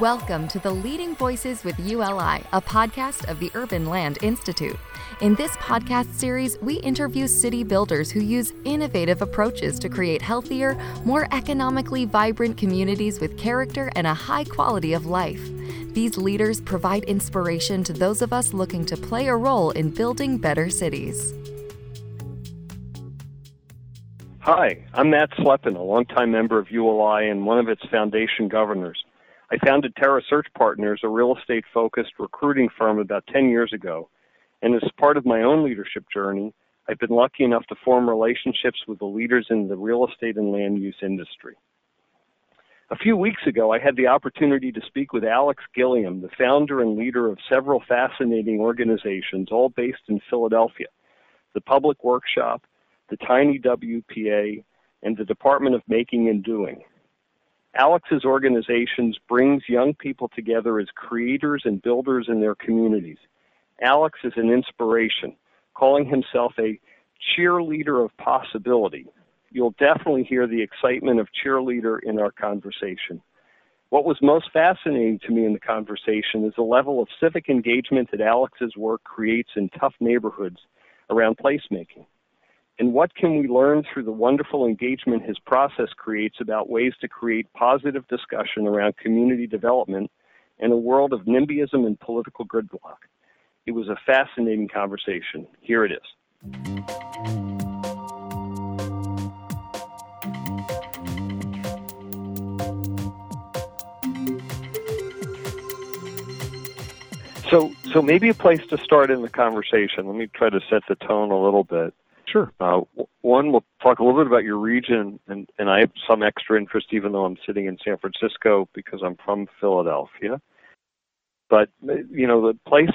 Welcome to the Leading Voices with ULI, a podcast of the Urban Land Institute. In this podcast series, we interview city builders who use innovative approaches to create healthier, more economically vibrant communities with character and a high quality of life. These leaders provide inspiration to those of us looking to play a role in building better cities. Hi, I'm Matt Slepin, a longtime member of ULI and one of its foundation governors. I founded Terra Search Partners, a real estate focused recruiting firm, about 10 years ago. And as part of my own leadership journey, I've been lucky enough to form relationships with the leaders in the real estate and land use industry. A few weeks ago, I had the opportunity to speak with Alex Gilliam, the founder and leader of several fascinating organizations, all based in Philadelphia the Public Workshop, the Tiny WPA, and the Department of Making and Doing. Alex's organizations brings young people together as creators and builders in their communities. Alex is an inspiration, calling himself a cheerleader of possibility. You'll definitely hear the excitement of cheerleader in our conversation. What was most fascinating to me in the conversation is the level of civic engagement that Alex's work creates in tough neighborhoods around placemaking. And what can we learn through the wonderful engagement his process creates about ways to create positive discussion around community development in a world of NIMBYism and political gridlock? It was a fascinating conversation. Here it is. So, so maybe a place to start in the conversation. Let me try to set the tone a little bit. Sure. Uh, one, we'll talk a little bit about your region, and, and I have some extra interest, even though I'm sitting in San Francisco, because I'm from Philadelphia. But you know, the place.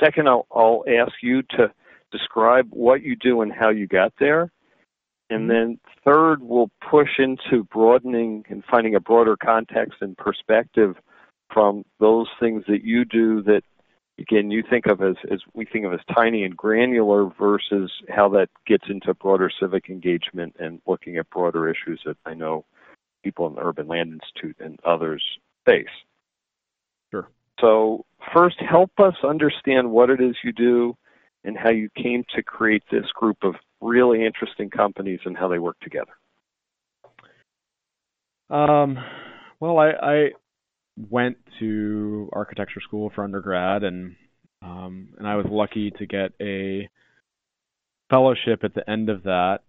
Second, I'll, I'll ask you to describe what you do and how you got there, and mm-hmm. then third, we'll push into broadening and finding a broader context and perspective from those things that you do that again you think of as, as we think of as tiny and granular versus how that gets into broader civic engagement and looking at broader issues that I know people in the Urban Land Institute and others face. Sure. So first help us understand what it is you do and how you came to create this group of really interesting companies and how they work together. Um, well, I, I went to architecture school for undergrad, and um, and I was lucky to get a fellowship at the end of that,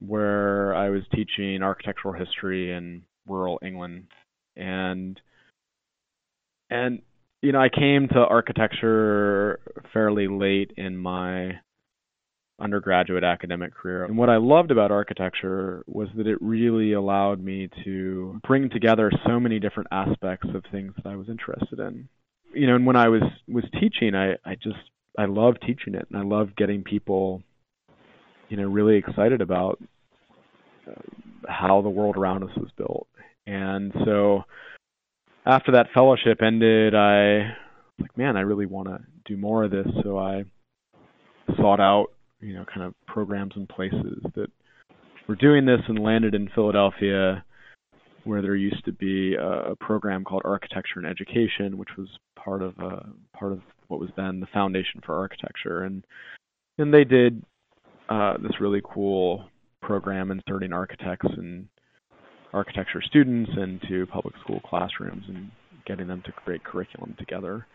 where I was teaching architectural history in rural England, and and you know I came to architecture fairly late in my undergraduate academic career. And what I loved about architecture was that it really allowed me to bring together so many different aspects of things that I was interested in. You know, and when I was was teaching, I I just I love teaching it and I love getting people you know really excited about uh, how the world around us was built. And so after that fellowship ended, I was like, man, I really want to do more of this. So I sought out you know, kind of programs and places that were doing this and landed in Philadelphia where there used to be a, program called Architecture and Education, which was part of uh, part of what was then the Foundation for Architecture, and and they did uh, this really cool program inserting architects and architecture students into public school classrooms and getting them to create curriculum together.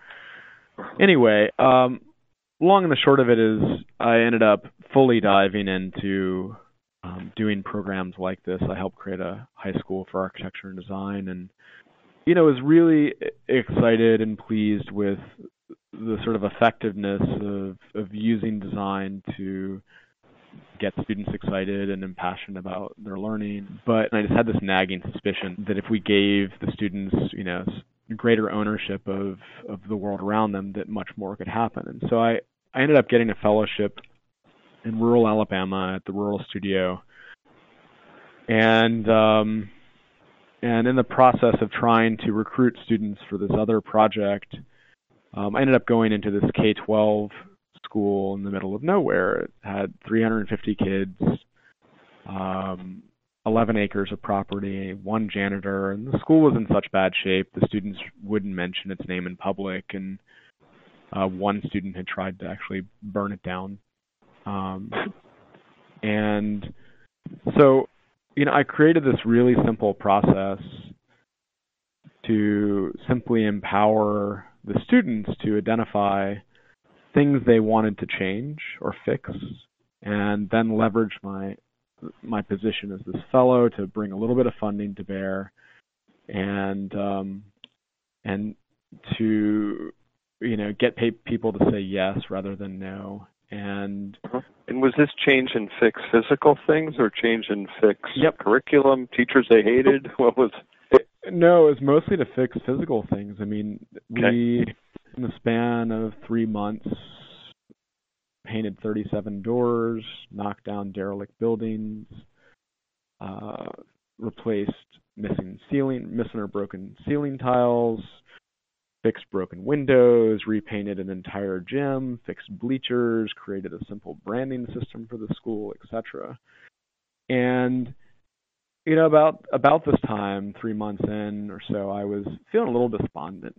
Anyway, um, long and the short of it is I ended up fully diving into um, doing programs like this. I helped create a high school for architecture and design, and you know was really excited and pleased with the sort of effectiveness of of using design to get students excited and impassioned about their learning. But I just had this nagging suspicion that if we gave the students, you know, greater ownership of of the world around them that much more could happen. And so I I ended up getting a fellowship in rural Alabama at the Rural Studio, and um, and in the process of trying to recruit students for this other project, um, I ended up going into this K-12 school in the middle of nowhere. It had 350 kids. Um, 11 acres of property, one janitor, and the school was in such bad shape the students wouldn't mention its name in public, and uh, one student had tried to actually burn it down. Um, and so, you know, I created this really simple process to simply empower the students to identify things they wanted to change or fix and then leverage my my position as this fellow to bring a little bit of funding to bear and um, and to you know get pay- people to say yes rather than no and uh-huh. and was this change in fix physical things or change in fix yep. curriculum teachers they hated what was no it was mostly to fix physical things i mean okay. we in the span of three months painted 37 doors, knocked down derelict buildings, uh, replaced missing ceiling, missing or broken ceiling tiles, fixed broken windows, repainted an entire gym, fixed bleachers, created a simple branding system for the school, etc. And you know, about about this time, three months in or so, I was feeling a little despondent.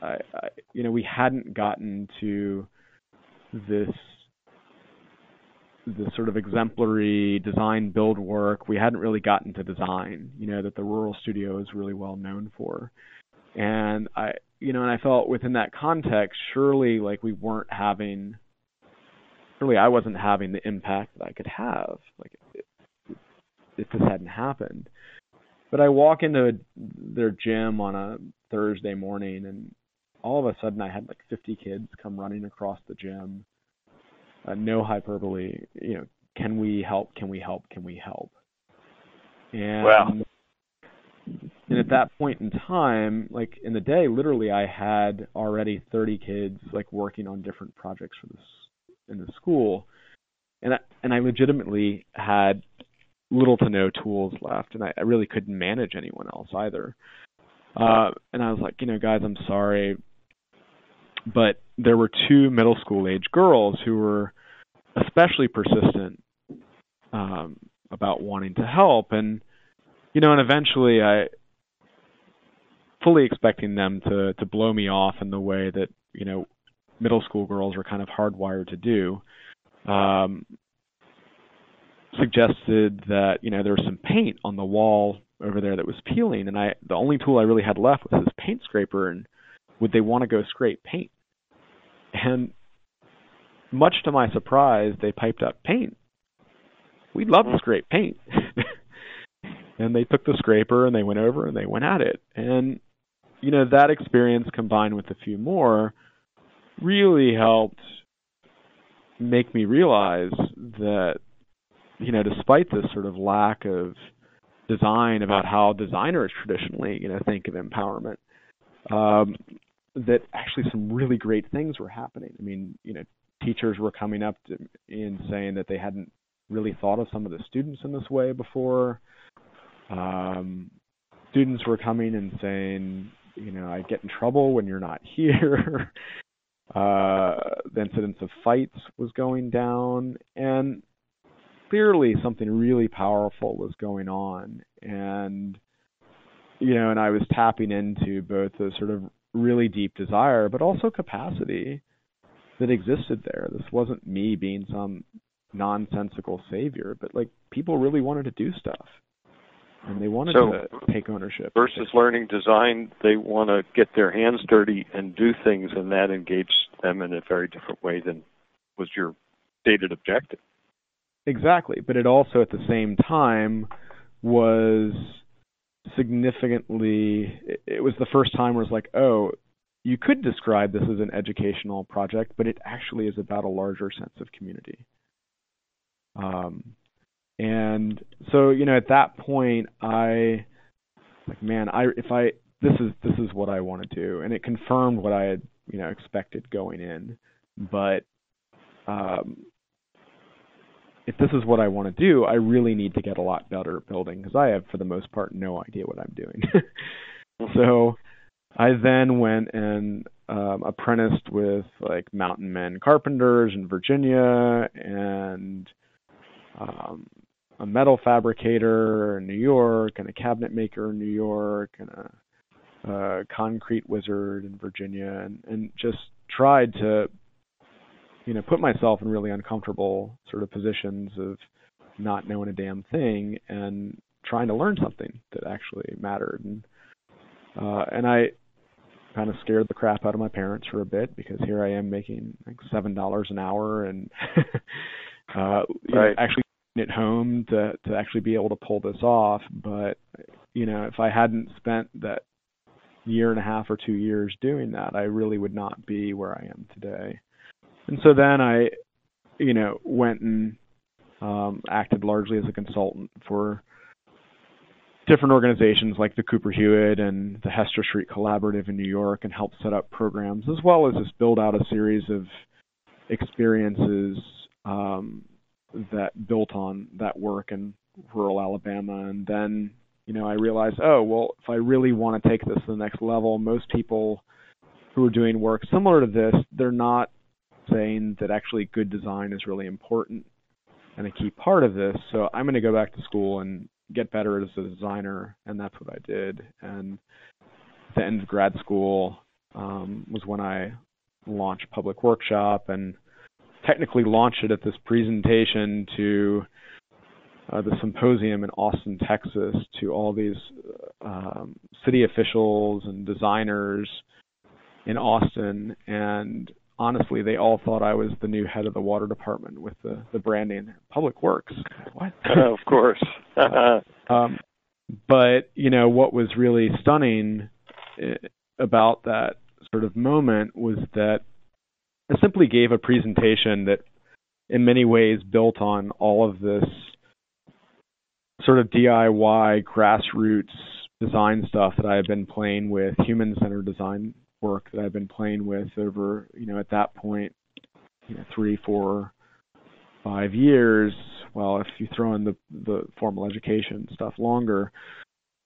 I, I you know, we hadn't gotten to this the sort of exemplary design build work. We hadn't really gotten to design, you know, that the rural studio is really well known for. And I, you know, and I felt within that context, surely like we weren't having, surely I wasn't having the impact that I could have, like if, this hadn't happened. But I walk into their gym on a Thursday morning, and all of a sudden I had like 50 kids come running across the gym uh, no hyperbole. You know, can we help? Can we help? Can we help? And wow. And at that point in time, like in the day, literally, I had already 30 kids like working on different projects for this in the school, and I, and I legitimately had little to no tools left, and I, I really couldn't manage anyone else either. Uh, and I was like, you know, guys, I'm sorry. But there were two middle school age girls who were especially persistent um, about wanting to help, and you know, and eventually I fully expecting them to to blow me off in the way that you know middle school girls are kind of hardwired to do. Um, suggested that you know there was some paint on the wall over there that was peeling, and I the only tool I really had left was this paint scraper, and would they want to go scrape paint? And much to my surprise, they piped up paint. We'd love to scrape paint. and they took the scraper and they went over and they went at it. And, you know, that experience combined with a few more really helped make me realize that, you know, despite this sort of lack of design about how designers traditionally, you know, think of empowerment, um, that actually some really great things were happening. I mean, you know, teachers were coming up to, and saying that they hadn't really thought of some of the students in this way before. Um, students were coming and saying, you know, I get in trouble when you're not here. uh, the incidence of fights was going down, and clearly something really powerful was going on. And you know, and I was tapping into both the sort of really deep desire, but also capacity that existed there. This wasn't me being some nonsensical savior, but like people really wanted to do stuff. And they wanted so, to take ownership. Versus learning design, they want to get their hands dirty and do things, and that engaged them in a very different way than was your stated objective. Exactly. But it also, at the same time, was significantly it was the first time where it's like oh you could describe this as an educational project but it actually is about a larger sense of community um, and so you know at that point i like man i if i this is this is what i want to do and it confirmed what i had you know expected going in but um, if this is what I want to do, I really need to get a lot better at building because I have, for the most part, no idea what I'm doing. so I then went and um, apprenticed with like Mountain Men Carpenters in Virginia and um, a metal fabricator in New York and a cabinet maker in New York and a, a concrete wizard in Virginia and, and just tried to you know put myself in really uncomfortable sort of positions of not knowing a damn thing and trying to learn something that actually mattered and uh and I kind of scared the crap out of my parents for a bit because here I am making like seven dollars an hour and uh you right. know, actually at home to to actually be able to pull this off. But you know if I hadn't spent that year and a half or two years doing that I really would not be where I am today. And so then I you know went and um acted largely as a consultant for different organizations like the Cooper Hewitt and the Hester Street Collaborative in New York and helped set up programs as well as just build out a series of experiences um, that built on that work in rural Alabama. And then, you know, I realized, oh, well, if I really want to take this to the next level, most people who are doing work similar to this, they're not saying that actually good design is really important and a key part of this. So I'm going to go back to school and get better as a designer, and that's what I did. And the end of grad school um, was when I launched Public Workshop and technically launched it at this presentation to uh, the symposium in Austin, Texas, to all these um, city officials and designers in Austin, and honestly, they all thought I was the new head of the water department with the the branding Public Works. What? Uh, of course. um, but you know what was really stunning eh, about that sort of moment was that I simply gave a presentation that, in many ways, built on all of this sort of DIY grassroots design stuff that I had been playing with, human-centered design work that I've been playing with over, you know, at that point, you know, three, four, five years. Well, if you throw in the the formal education stuff, longer.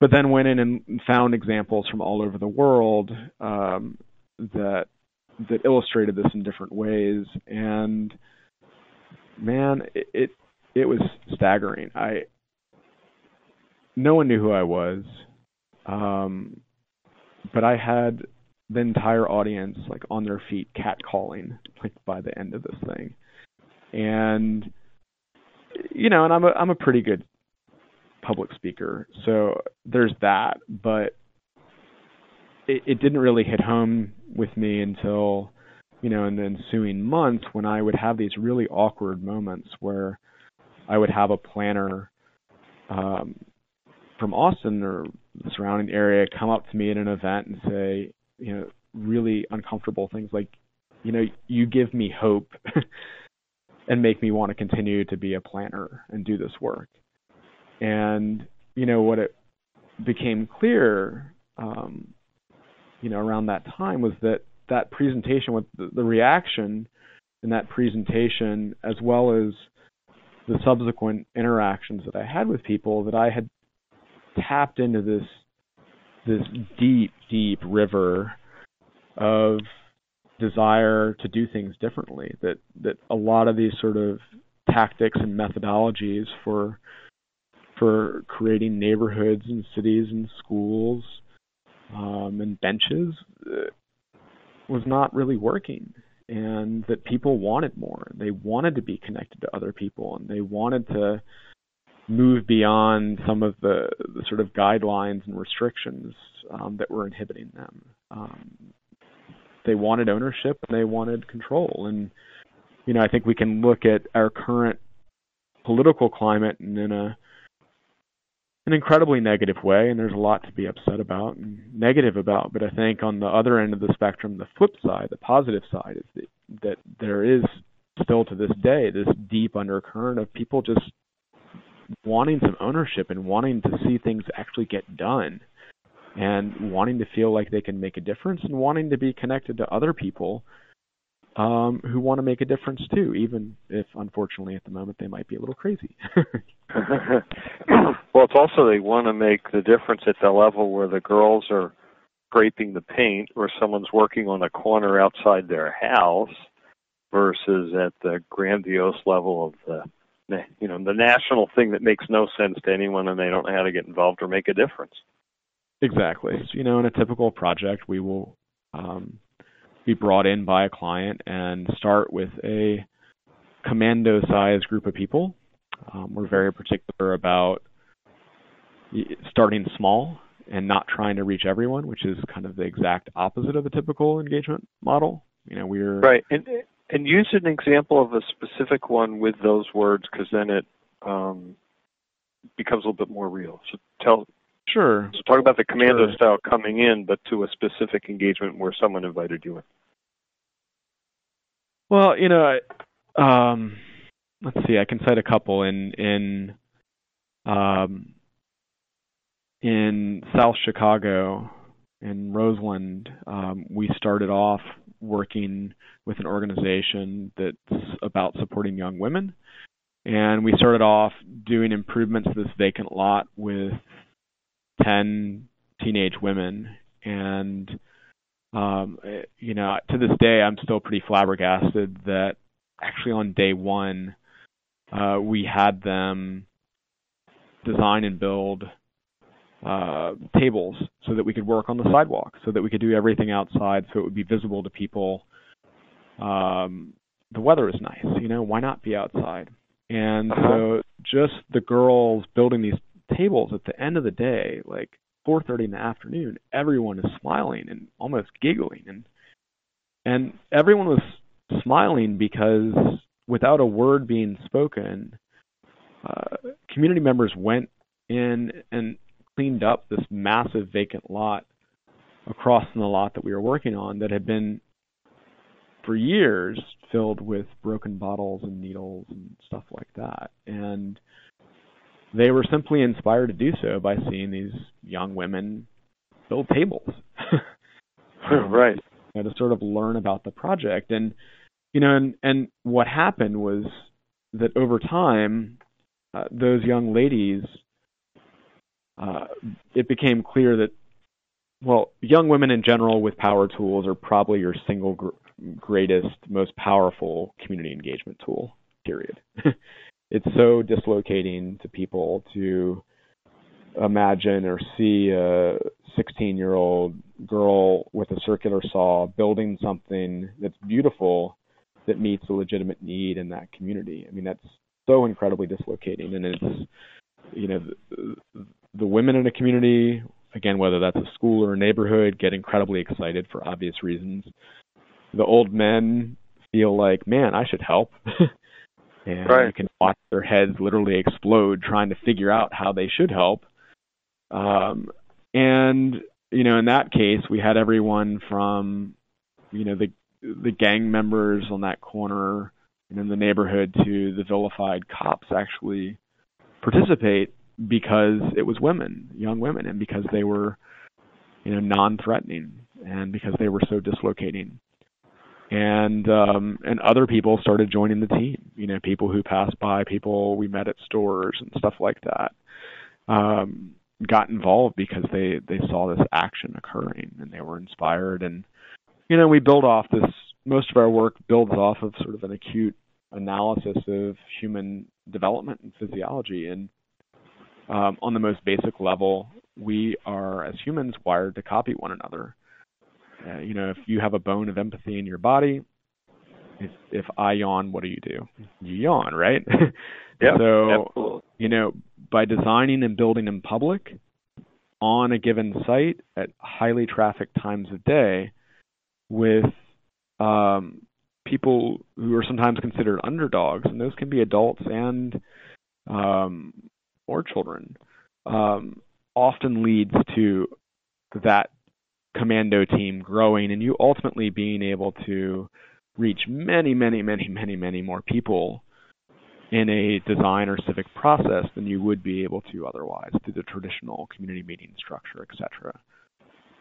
But then went in and found examples from all over the world um, that that illustrated this in different ways, and man, it, it it was staggering. I no one knew who I was, um, but I had the entire audience like on their feet catcalling like by the end of this thing. And you know and i'm a i'm a pretty good public speaker so there's that. But it, it didn't really hit home with me until you know in the ensuing months when i would have these really awkward moments where i would have a planner um from austin or the surrounding area come up to me at an event and say you know really uncomfortable things like you know you give me hope and make me want to continue to be a planner and do this work. And you know what it became clear um you know around that time was that that presentation with the, the reaction in that presentation as well as the subsequent interactions that I had with people that I had tapped into this this deep, deep river of desire to do things differently. That that a lot of these sort of tactics and methodologies for for creating neighborhoods and cities and schools um, and benches uh, was not really working and that people wanted more they wanted to be connected to other people and they wanted to move beyond some of the, the sort of guidelines and restrictions um, that were inhibiting them. Um, they wanted ownership and they wanted control. And you know, I think we can look at our current political climate and in a an incredibly negative way, and there's a lot to be upset about and negative about. But I think on the other end of the spectrum, the flip side, the positive side, is that, that there is still to this day this deep undercurrent of people just wanting some ownership and wanting to see things actually get done and wanting to feel like they can make a difference and wanting to be connected to other people um, who want to make a difference too, even if unfortunately at the moment they might be a little crazy. well, it's also they want to make the difference at the level where the girls are scraping the paint or someone's working on a corner outside their house versus at the grandiose level of the you know the national thing that makes no sense to anyone and they don't know how to get involved or make a difference. Exactly. So, you know, in a typical project, we will um, be brought in by a client and start with a commando-sized group of people. Um, we're very particular about starting small and not trying to reach everyone, which is kind of the exact opposite of a typical engagement model. You know, we're right. And and use an example of a specific one with those words, because then it um, becomes a little bit more real. So tell. Sure. So talk about the commando sure. style coming in, but to a specific engagement where someone invited you in. Well, you know, um, let's see. I can cite a couple in in um, in South Chicago, in Roseland. Um, we started off working with an organization that's about supporting young women. And we started off doing improvements to this vacant lot with 10 teenage women. And, um, you know, to this day, I'm still pretty flabbergasted that actually on day one, uh, we had them design and build uh, tables so that we could work on the sidewalk, so that we could do everything outside, so it would be visible to people. Um, the weather is nice, you know. Why not be outside? And uh-huh. so, just the girls building these tables at the end of the day, like 4:30 in the afternoon, everyone is smiling and almost giggling, and and everyone was smiling because without a word being spoken, uh, community members went in and cleaned up this massive vacant lot across from the lot that we were working on that had been for years filled with broken bottles and needles and stuff like that. And they were simply inspired to do so by seeing these young women build tables. right. You know, to sort of learn about the project. And you know, and and what happened was that over time, uh, those young ladies uh, it became clear that, well, young women in general with power tools are probably your single gr- greatest, most powerful community engagement tool, period. it's so dislocating to people to imagine or see a 16 year old girl with a circular saw building something that's beautiful that meets a legitimate need in that community. I mean, that's so incredibly dislocating, and it's you know the women in a community, again, whether that's a school or a neighborhood, get incredibly excited for obvious reasons. The old men feel like, man, I should help. and right. you can watch their heads literally explode trying to figure out how they should help. Um, and you know, in that case, we had everyone from, you know, the the gang members on that corner and in the neighborhood to the vilified cops actually participate because it was women, young women, and because they were, you know, non-threatening, and because they were so dislocating. And um, and other people started joining the team. You know, people who passed by, people we met at stores and stuff like that, um, got involved because they they saw this action occurring and they were inspired. And you know, we build off this. Most of our work builds off of sort of an acute analysis of human development and physiology and um, on the most basic level, we are as humans wired to copy one another. Uh, you know, if you have a bone of empathy in your body, if if I yawn, what do you do? You yawn, right? yeah. so absolutely. you know, by designing and building in public on a given site at highly trafficked times of day, with um, people who are sometimes considered underdogs, and those can be adults and um, or children um, often leads to that commando team growing and you ultimately being able to reach many, many, many, many, many more people in a design or civic process than you would be able to otherwise through the traditional community meeting structure, etc.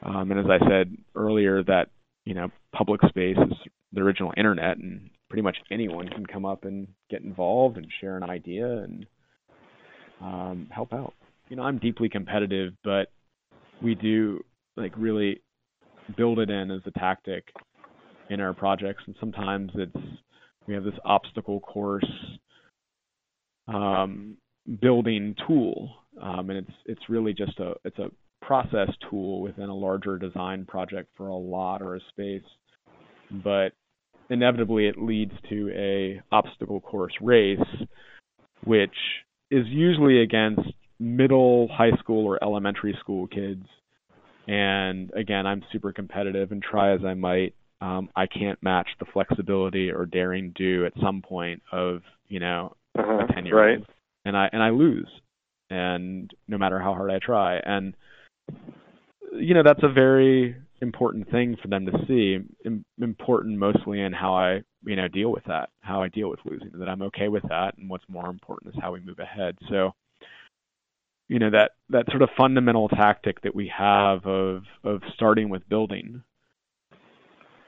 Um, and as I said earlier, that you know public space is the original internet, and pretty much anyone can come up and get involved and share an idea and um, help out. You know, I'm deeply competitive, but we do like really build it in as a tactic in our projects, and sometimes it's we have this obstacle course um, building tool, um, and it's it's really just a it's a process tool within a larger design project for a lot or a space, but inevitably it leads to a obstacle course race, which is usually against middle, high school, or elementary school kids. And again, I'm super competitive, and try as I might, um, I can't match the flexibility or daring do at some point of you know uh-huh, a ten year old, right. and I and I lose, and no matter how hard I try, and you know that's a very important thing for them to see. Im- important mostly in how I you know deal with that, how I deal with losing, that I'm okay with that, and what's more important is how we move ahead. So you know that that sort of fundamental tactic that we have of of starting with building.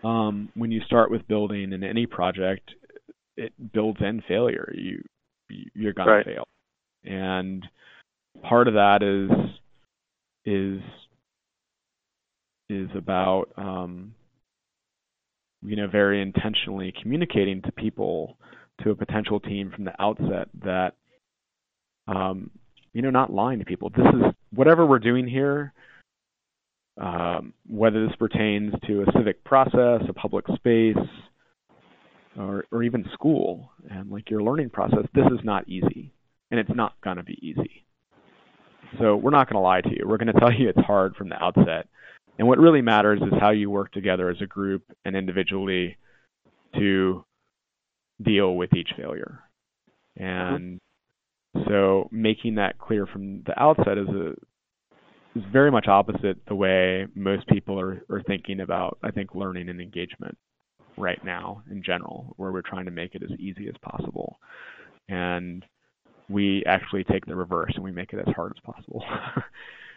Um, when you start with building in any project it builds in failure. You you're going right. to fail. And part of that is is is about um, you know very intentionally communicating to people to a potential team from the outset that um, you know, not lying to people. This is whatever we're doing here, um, whether this pertains to a civic process, a public space, or, or even school, and like your learning process, this is not easy, and it's not going to be easy. So we're not going to lie to you. We're going to tell you it's hard from the outset. And what really matters is how you work together as a group and individually to deal with each failure. And so making that clear from the outset is a is very much opposite the way most people are, are thinking about I think learning and engagement right now in general, where we're trying to make it as easy as possible. And we actually take the reverse and we make it as hard as possible.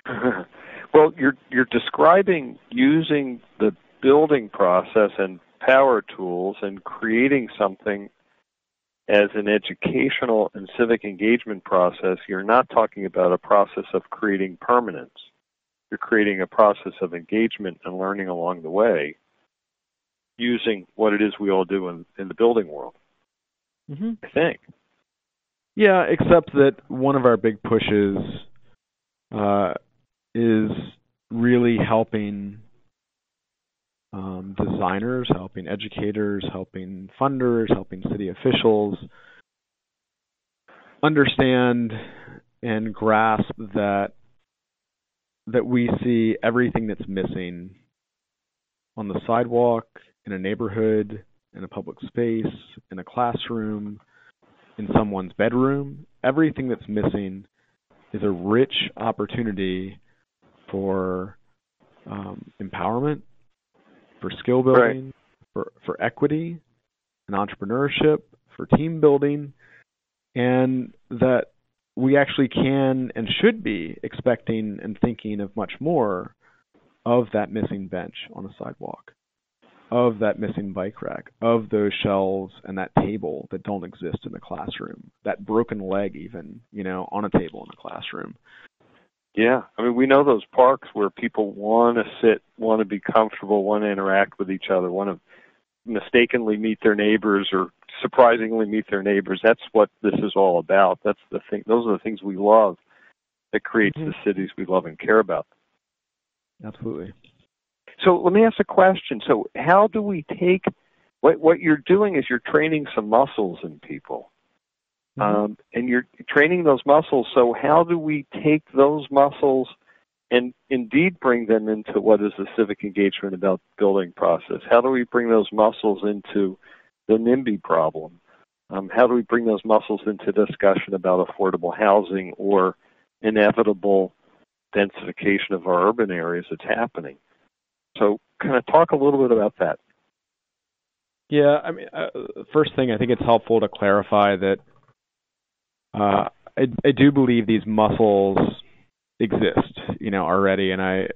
well, you're you're describing using the building process and power tools and creating something as an educational and civic engagement process, you're not talking about a process of creating permanence. You're creating a process of engagement and learning along the way using what it is we all do in, in the building world. Mm-hmm. I think. Yeah, except that one of our big pushes uh, is really helping um, designers, helping educators, helping funders, helping city officials understand and grasp that that we see everything that's missing on the sidewalk, in a neighborhood, in a public space, in a classroom, in someone's bedroom. Everything that's missing is a rich opportunity for um, empowerment, for skill building, right. for for equity, and entrepreneurship, for team building, and that we actually can and should be expecting and thinking of much more of that missing bench on a sidewalk, of that missing bike rack, of those shelves and that table that don't exist in the classroom, that broken leg even, you know, on a table in a classroom. Yeah, I mean, we know those parks where people want to sit, want to be comfortable, want to interact with each other, want to mistakenly meet their neighbors or surprisingly meet their neighbors. That's what this is all about. That's the thing. Those are the things we love that creates mm-hmm. the cities we love and care about. Absolutely. So let me ask a question. So how do we take what what you're doing is you're training some muscles in people. Mm-hmm. Um, and you're training those muscles. So how do we take those muscles and indeed bring them into what is the civic engagement about building process? How do we bring those muscles into the NIMBY problem? Um, how do we bring those muscles into discussion about affordable housing or inevitable densification of our urban areas that's happening? So, kind of talk a little bit about that. Yeah, I mean, uh, first thing, I think it's helpful to clarify that uh, I, I do believe these muscles exist, you know, already, and I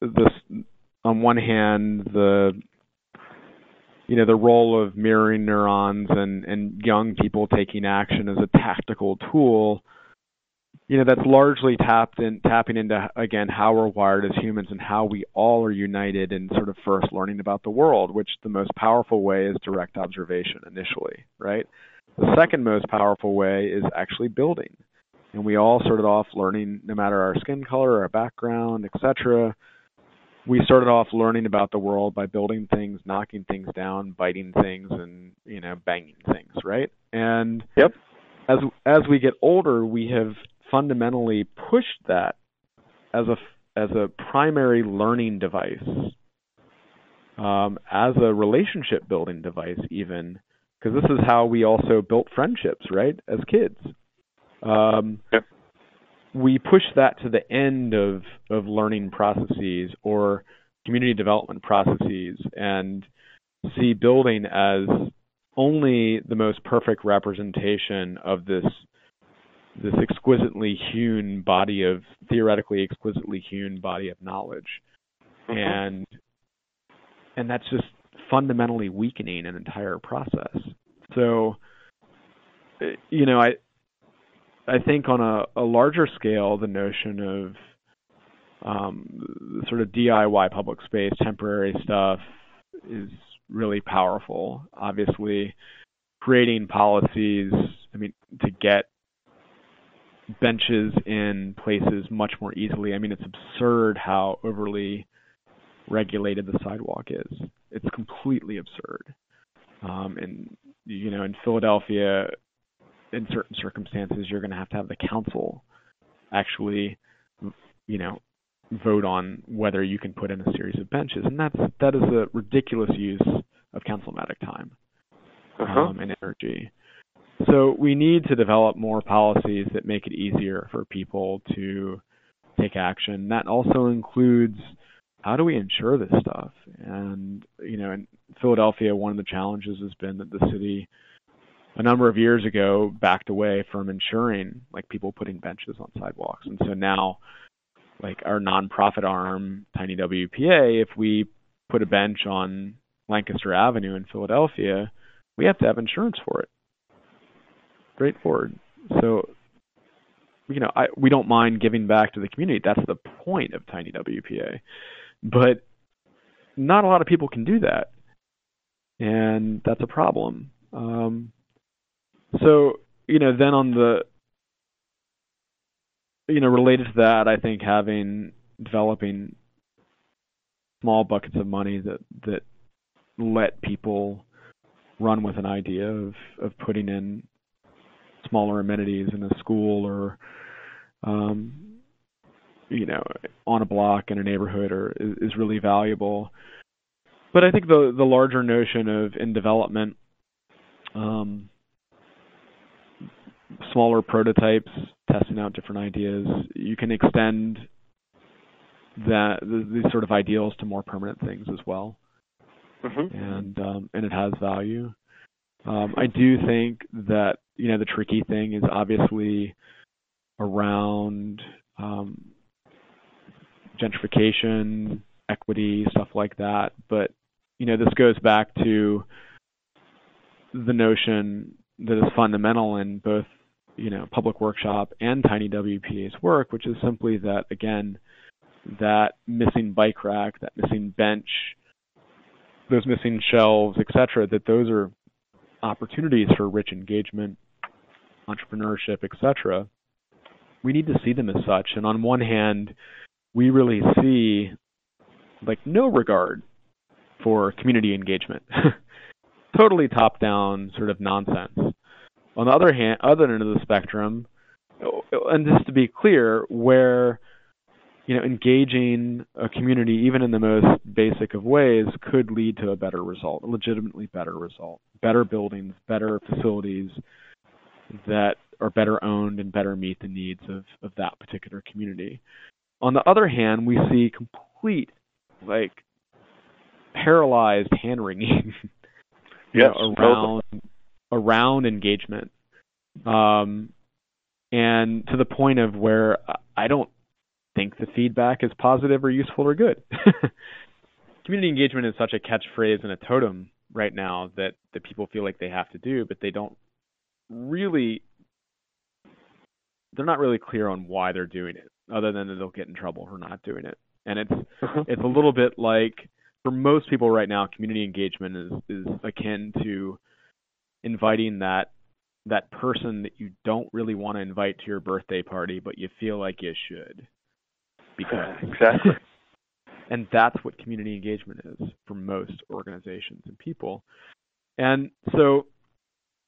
this on one hand the you know the role of mirroring neurons and and young people taking action as a tactical tool you know that's largely tapped in tapping into again how we're wired as humans and how we all are united in sort of first learning about the world which the most powerful way is direct observation initially right The second most powerful way is actually building. And we all started off learning, no matter our skin color, our background, etc. We started off learning about the world by building things, knocking things down, biting things, and you know, banging things, right? And yep. as as we get older, we have fundamentally pushed that as a as a primary learning device, um, as a relationship building device, even because this is how we also built friendships, right? As kids, um, yep. we push that to the end of of learning processes or community development processes, and see building as only the most perfect representation of this this exquisitely hewn body of theoretically exquisitely hewn body of knowledge mm-hmm. and and that's just fundamentally weakening an entire process so you know i i think on a, a larger scale the notion of um, sort of DIY public space temporary stuff is really powerful obviously creating policies i mean to get benches in places much more easily. I mean, it's absurd how overly regulated the sidewalk is. It's completely absurd. Um, and you know, in Philadelphia, in certain circumstances, you're going to have to have the council actually, you know, vote on whether you can put in a series of benches, and that's that is a ridiculous use of councilmanic time uh-huh. um, and energy. So we need to develop more policies that make it easier for people to take action. That also includes how do we insure this stuff? And you know, in Philadelphia, one of the challenges has been that the city a number of years ago backed away from insuring like people putting benches on sidewalks. And so now like our nonprofit arm, Tiny WPA, if we put a bench on Lancaster Avenue in Philadelphia, we have to have insurance for it straightforward. So, you know, I, we don't mind giving back to the community. That's the point of Tiny WPA. But not a lot of people can do that, and that's a problem. Um, so, you know, then on the, you know, related to that, I think having developing small buckets of money that that let people run with an idea of of putting in smaller amenities in a school or um, you know on a block in a neighborhood or is, is really valuable. But I think the the larger notion of in development, um, smaller prototypes, testing out different ideas, you can extend that these sort of ideals to more permanent things as well, mm-hmm. and um, and it has value. Um, I do think that you know the tricky thing is obviously around um, gentrification, equity, stuff like that. But you know this goes back to the notion that is fundamental in both you know public workshop and tiny WPA's work, which is simply that again that missing bike rack, that missing bench, those missing shelves, etc. That those are opportunities for rich engagement, entrepreneurship, etc., we need to see them as such. And on one hand, we really see like no regard for community engagement. totally top down sort of nonsense. On the other hand, other end of the spectrum, and just to be clear, where you know, engaging a community, even in the most basic of ways, could lead to a better result, a legitimately better result, better buildings, better facilities that are better owned and better meet the needs of, of that particular community. On the other hand, we see complete, like, paralyzed hand wringing yes, know, around around engagement, um, and to the point of where I don't think the feedback is positive or useful or good. Community engagement is such a catchphrase and a totem right now that, that people feel like they have to do, but they don't really they're not really clear on why they're doing it, other than that they'll get in trouble for not doing it. And it's uh-huh. it's a little bit like for most people right now, community engagement is is akin to inviting that that person that you don't really want to invite to your birthday party, but you feel like you should. Because exactly. and that's what community engagement is for most organizations and people. And so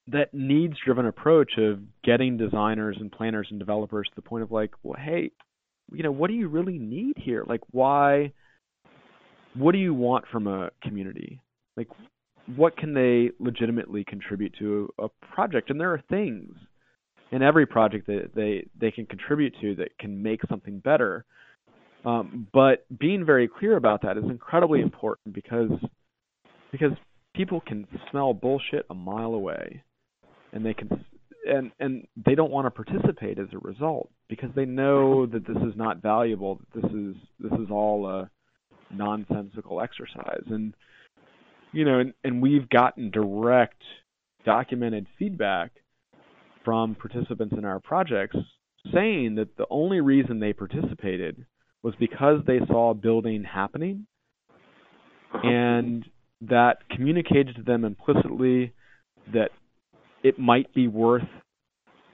that needs driven approach of getting designers and planners and developers to the point of like, well, hey, you know, what do you really need here? Like why what do you want from a community? Like what can they legitimately contribute to a project? And there are things in every project that they they can contribute to that can make something better. Um, but being very clear about that is incredibly important because because people can smell bullshit a mile away, and they can and and they don't want to participate as a result because they know that this is not valuable. That this is this is all a nonsensical exercise and you know, and, and we've gotten direct documented feedback from participants in our projects saying that the only reason they participated was because they saw building happening and that communicated to them implicitly that it might be worth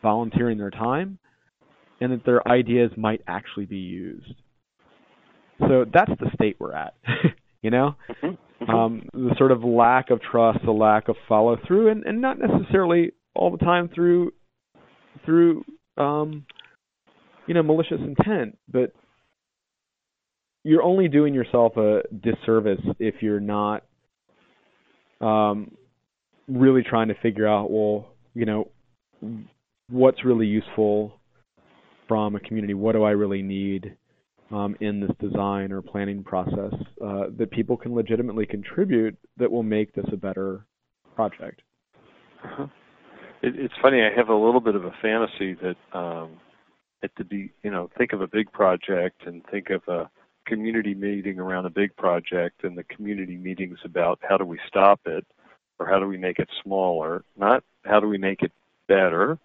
volunteering their time and that their ideas might actually be used. So that's the state we're at, you know? Mm-hmm. Mm-hmm. um, the sort of lack of trust, the lack of follow through, and, and not necessarily all the time through through um, you know malicious intent, but you're only doing yourself a disservice if you're not um, really trying to figure out well you know what's really useful from a community what do i really need um, in this design or planning process uh, that people can legitimately contribute that will make this a better project. Uh-huh. It, it's funny. I have a little bit of a fantasy that um, at the be, you know, think of a big project and think of a community meeting around a big project, and the community meetings about how do we stop it or how do we make it smaller, not how do we make it better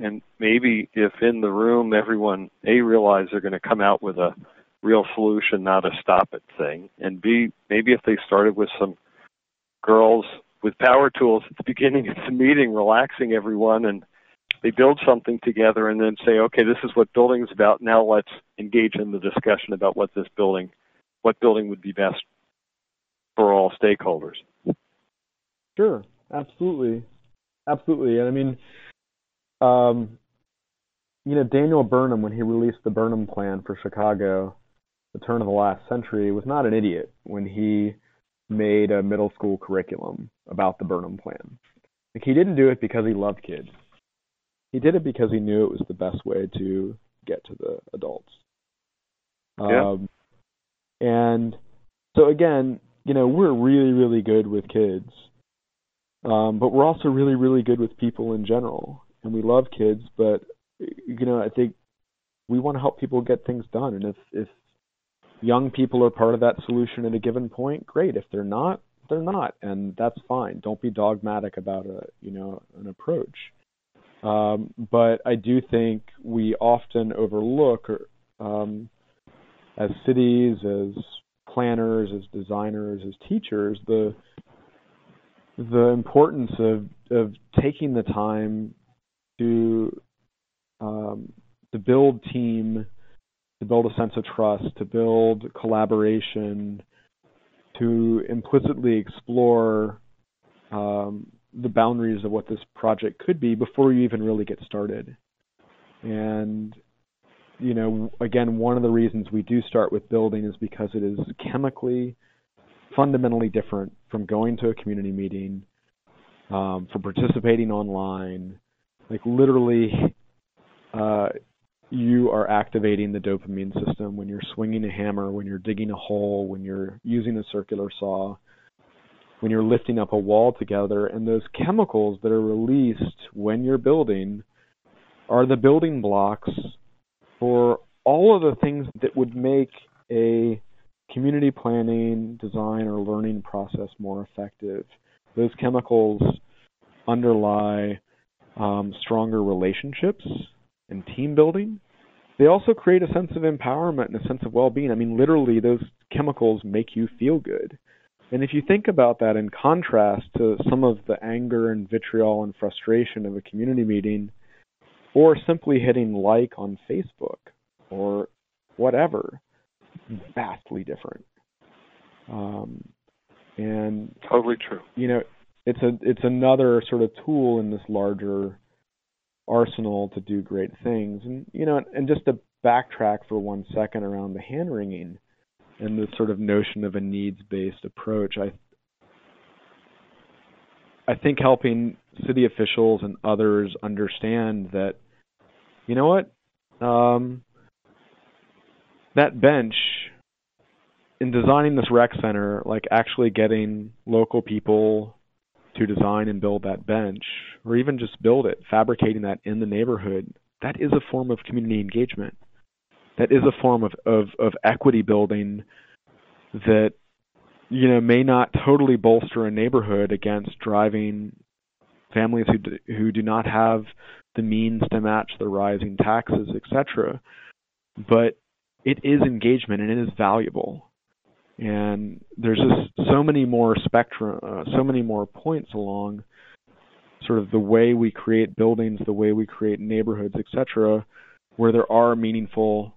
and maybe if in the room everyone a realize they're going to come out with a real solution, not a stop it thing, and b maybe if they started with some girls with power tools at the beginning of the meeting, relaxing everyone, and they build something together, and then say, okay, this is what building is about. Now let's engage in the discussion about what this building, what building would be best for all stakeholders. Sure, absolutely, absolutely, and I mean um, you know, Daniel Burnham, when he released the Burnham Plan for Chicago, the turn of the last century, was not an idiot when he made a middle school curriculum about the Burnham Plan. Like he didn't do it because he loved kids. He did it because he knew it was the best way to get to the adults. Yeah. Um, and so again, you know, we're really, really good with kids. Um, but we're also really, really good with people in general and we love kids, but you know, I think we want to help people get things done. And if if young people are part of that solution at a given point, great. If they're not, they're not, and that's fine. Don't be dogmatic about a you know an approach. Um, but I do think we often overlook, um, as cities, as planners, as designers, as teachers, the the importance of of taking the time to um, to build team, to build a sense of trust, to build collaboration, to implicitly explore um, the boundaries of what this project could be before you even really get started. And you know, again, one of the reasons we do start with building is because it is chemically fundamentally different from going to a community meeting, um, from participating online, like literally, uh, you are activating the dopamine system when you're swinging a hammer, when you're digging a hole, when you're using a circular saw, when you're lifting up a wall together. And those chemicals that are released when you're building are the building blocks for all of the things that would make a community planning, design, or learning process more effective. Those chemicals underlie um, stronger relationships and team building. They also create a sense of empowerment and a sense of well being. I mean, literally, those chemicals make you feel good. And if you think about that in contrast to some of the anger and vitriol and frustration of a community meeting, or simply hitting like on Facebook or whatever, vastly different. Um, and totally true. You know, it's a it's another sort of tool in this larger arsenal to do great things. And you know, and just to backtrack for one second around the hand wringing and the sort of notion of a needs based approach, I I think helping city officials and others understand that, you know what, um, that bench in designing this rec center, like actually getting local people to design and build that bench, or even just build it, fabricating that in the neighborhood, that is a form of community engagement. That is a form of, of, of equity building that you know may not totally bolster a neighborhood against driving families who do, who do not have the means to match the rising taxes, etc. But it is engagement and it is valuable. And there's just so many more spectrum, uh, so many more points along sort of the way we create buildings, the way we create neighborhoods, etc., where there are meaningful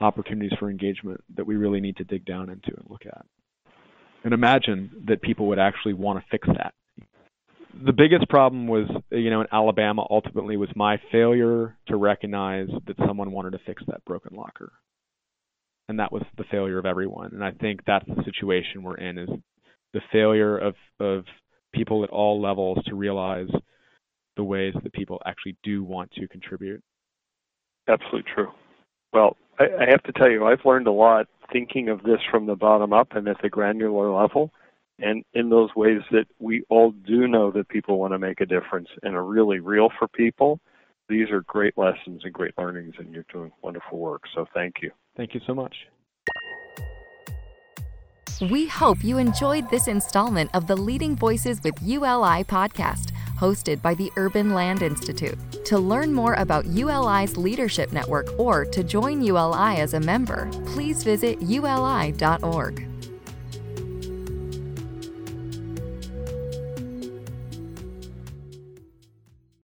opportunities for engagement that we really need to dig down into and look at. And imagine that people would actually want to fix that. The biggest problem was, you know, in Alabama ultimately was my failure to recognize that someone wanted to fix that broken locker and that was the failure of everyone. And I think that's the situation we're in is the failure of of people at all levels to realize the ways that people actually do want to contribute. Absolutely true. Well, I, I have to tell you, I've learned a lot thinking of this from the bottom up and at the granular level, and in those ways that we all do know that people want to make a difference and are really real for people these are great lessons and great learnings, and you're doing wonderful work. So thank you. Thank you so much. We hope you enjoyed this installment of the Leading Voices with ULI podcast, hosted by the Urban Land Institute. To learn more about ULI's leadership network or to join ULI as a member, please visit uli.org.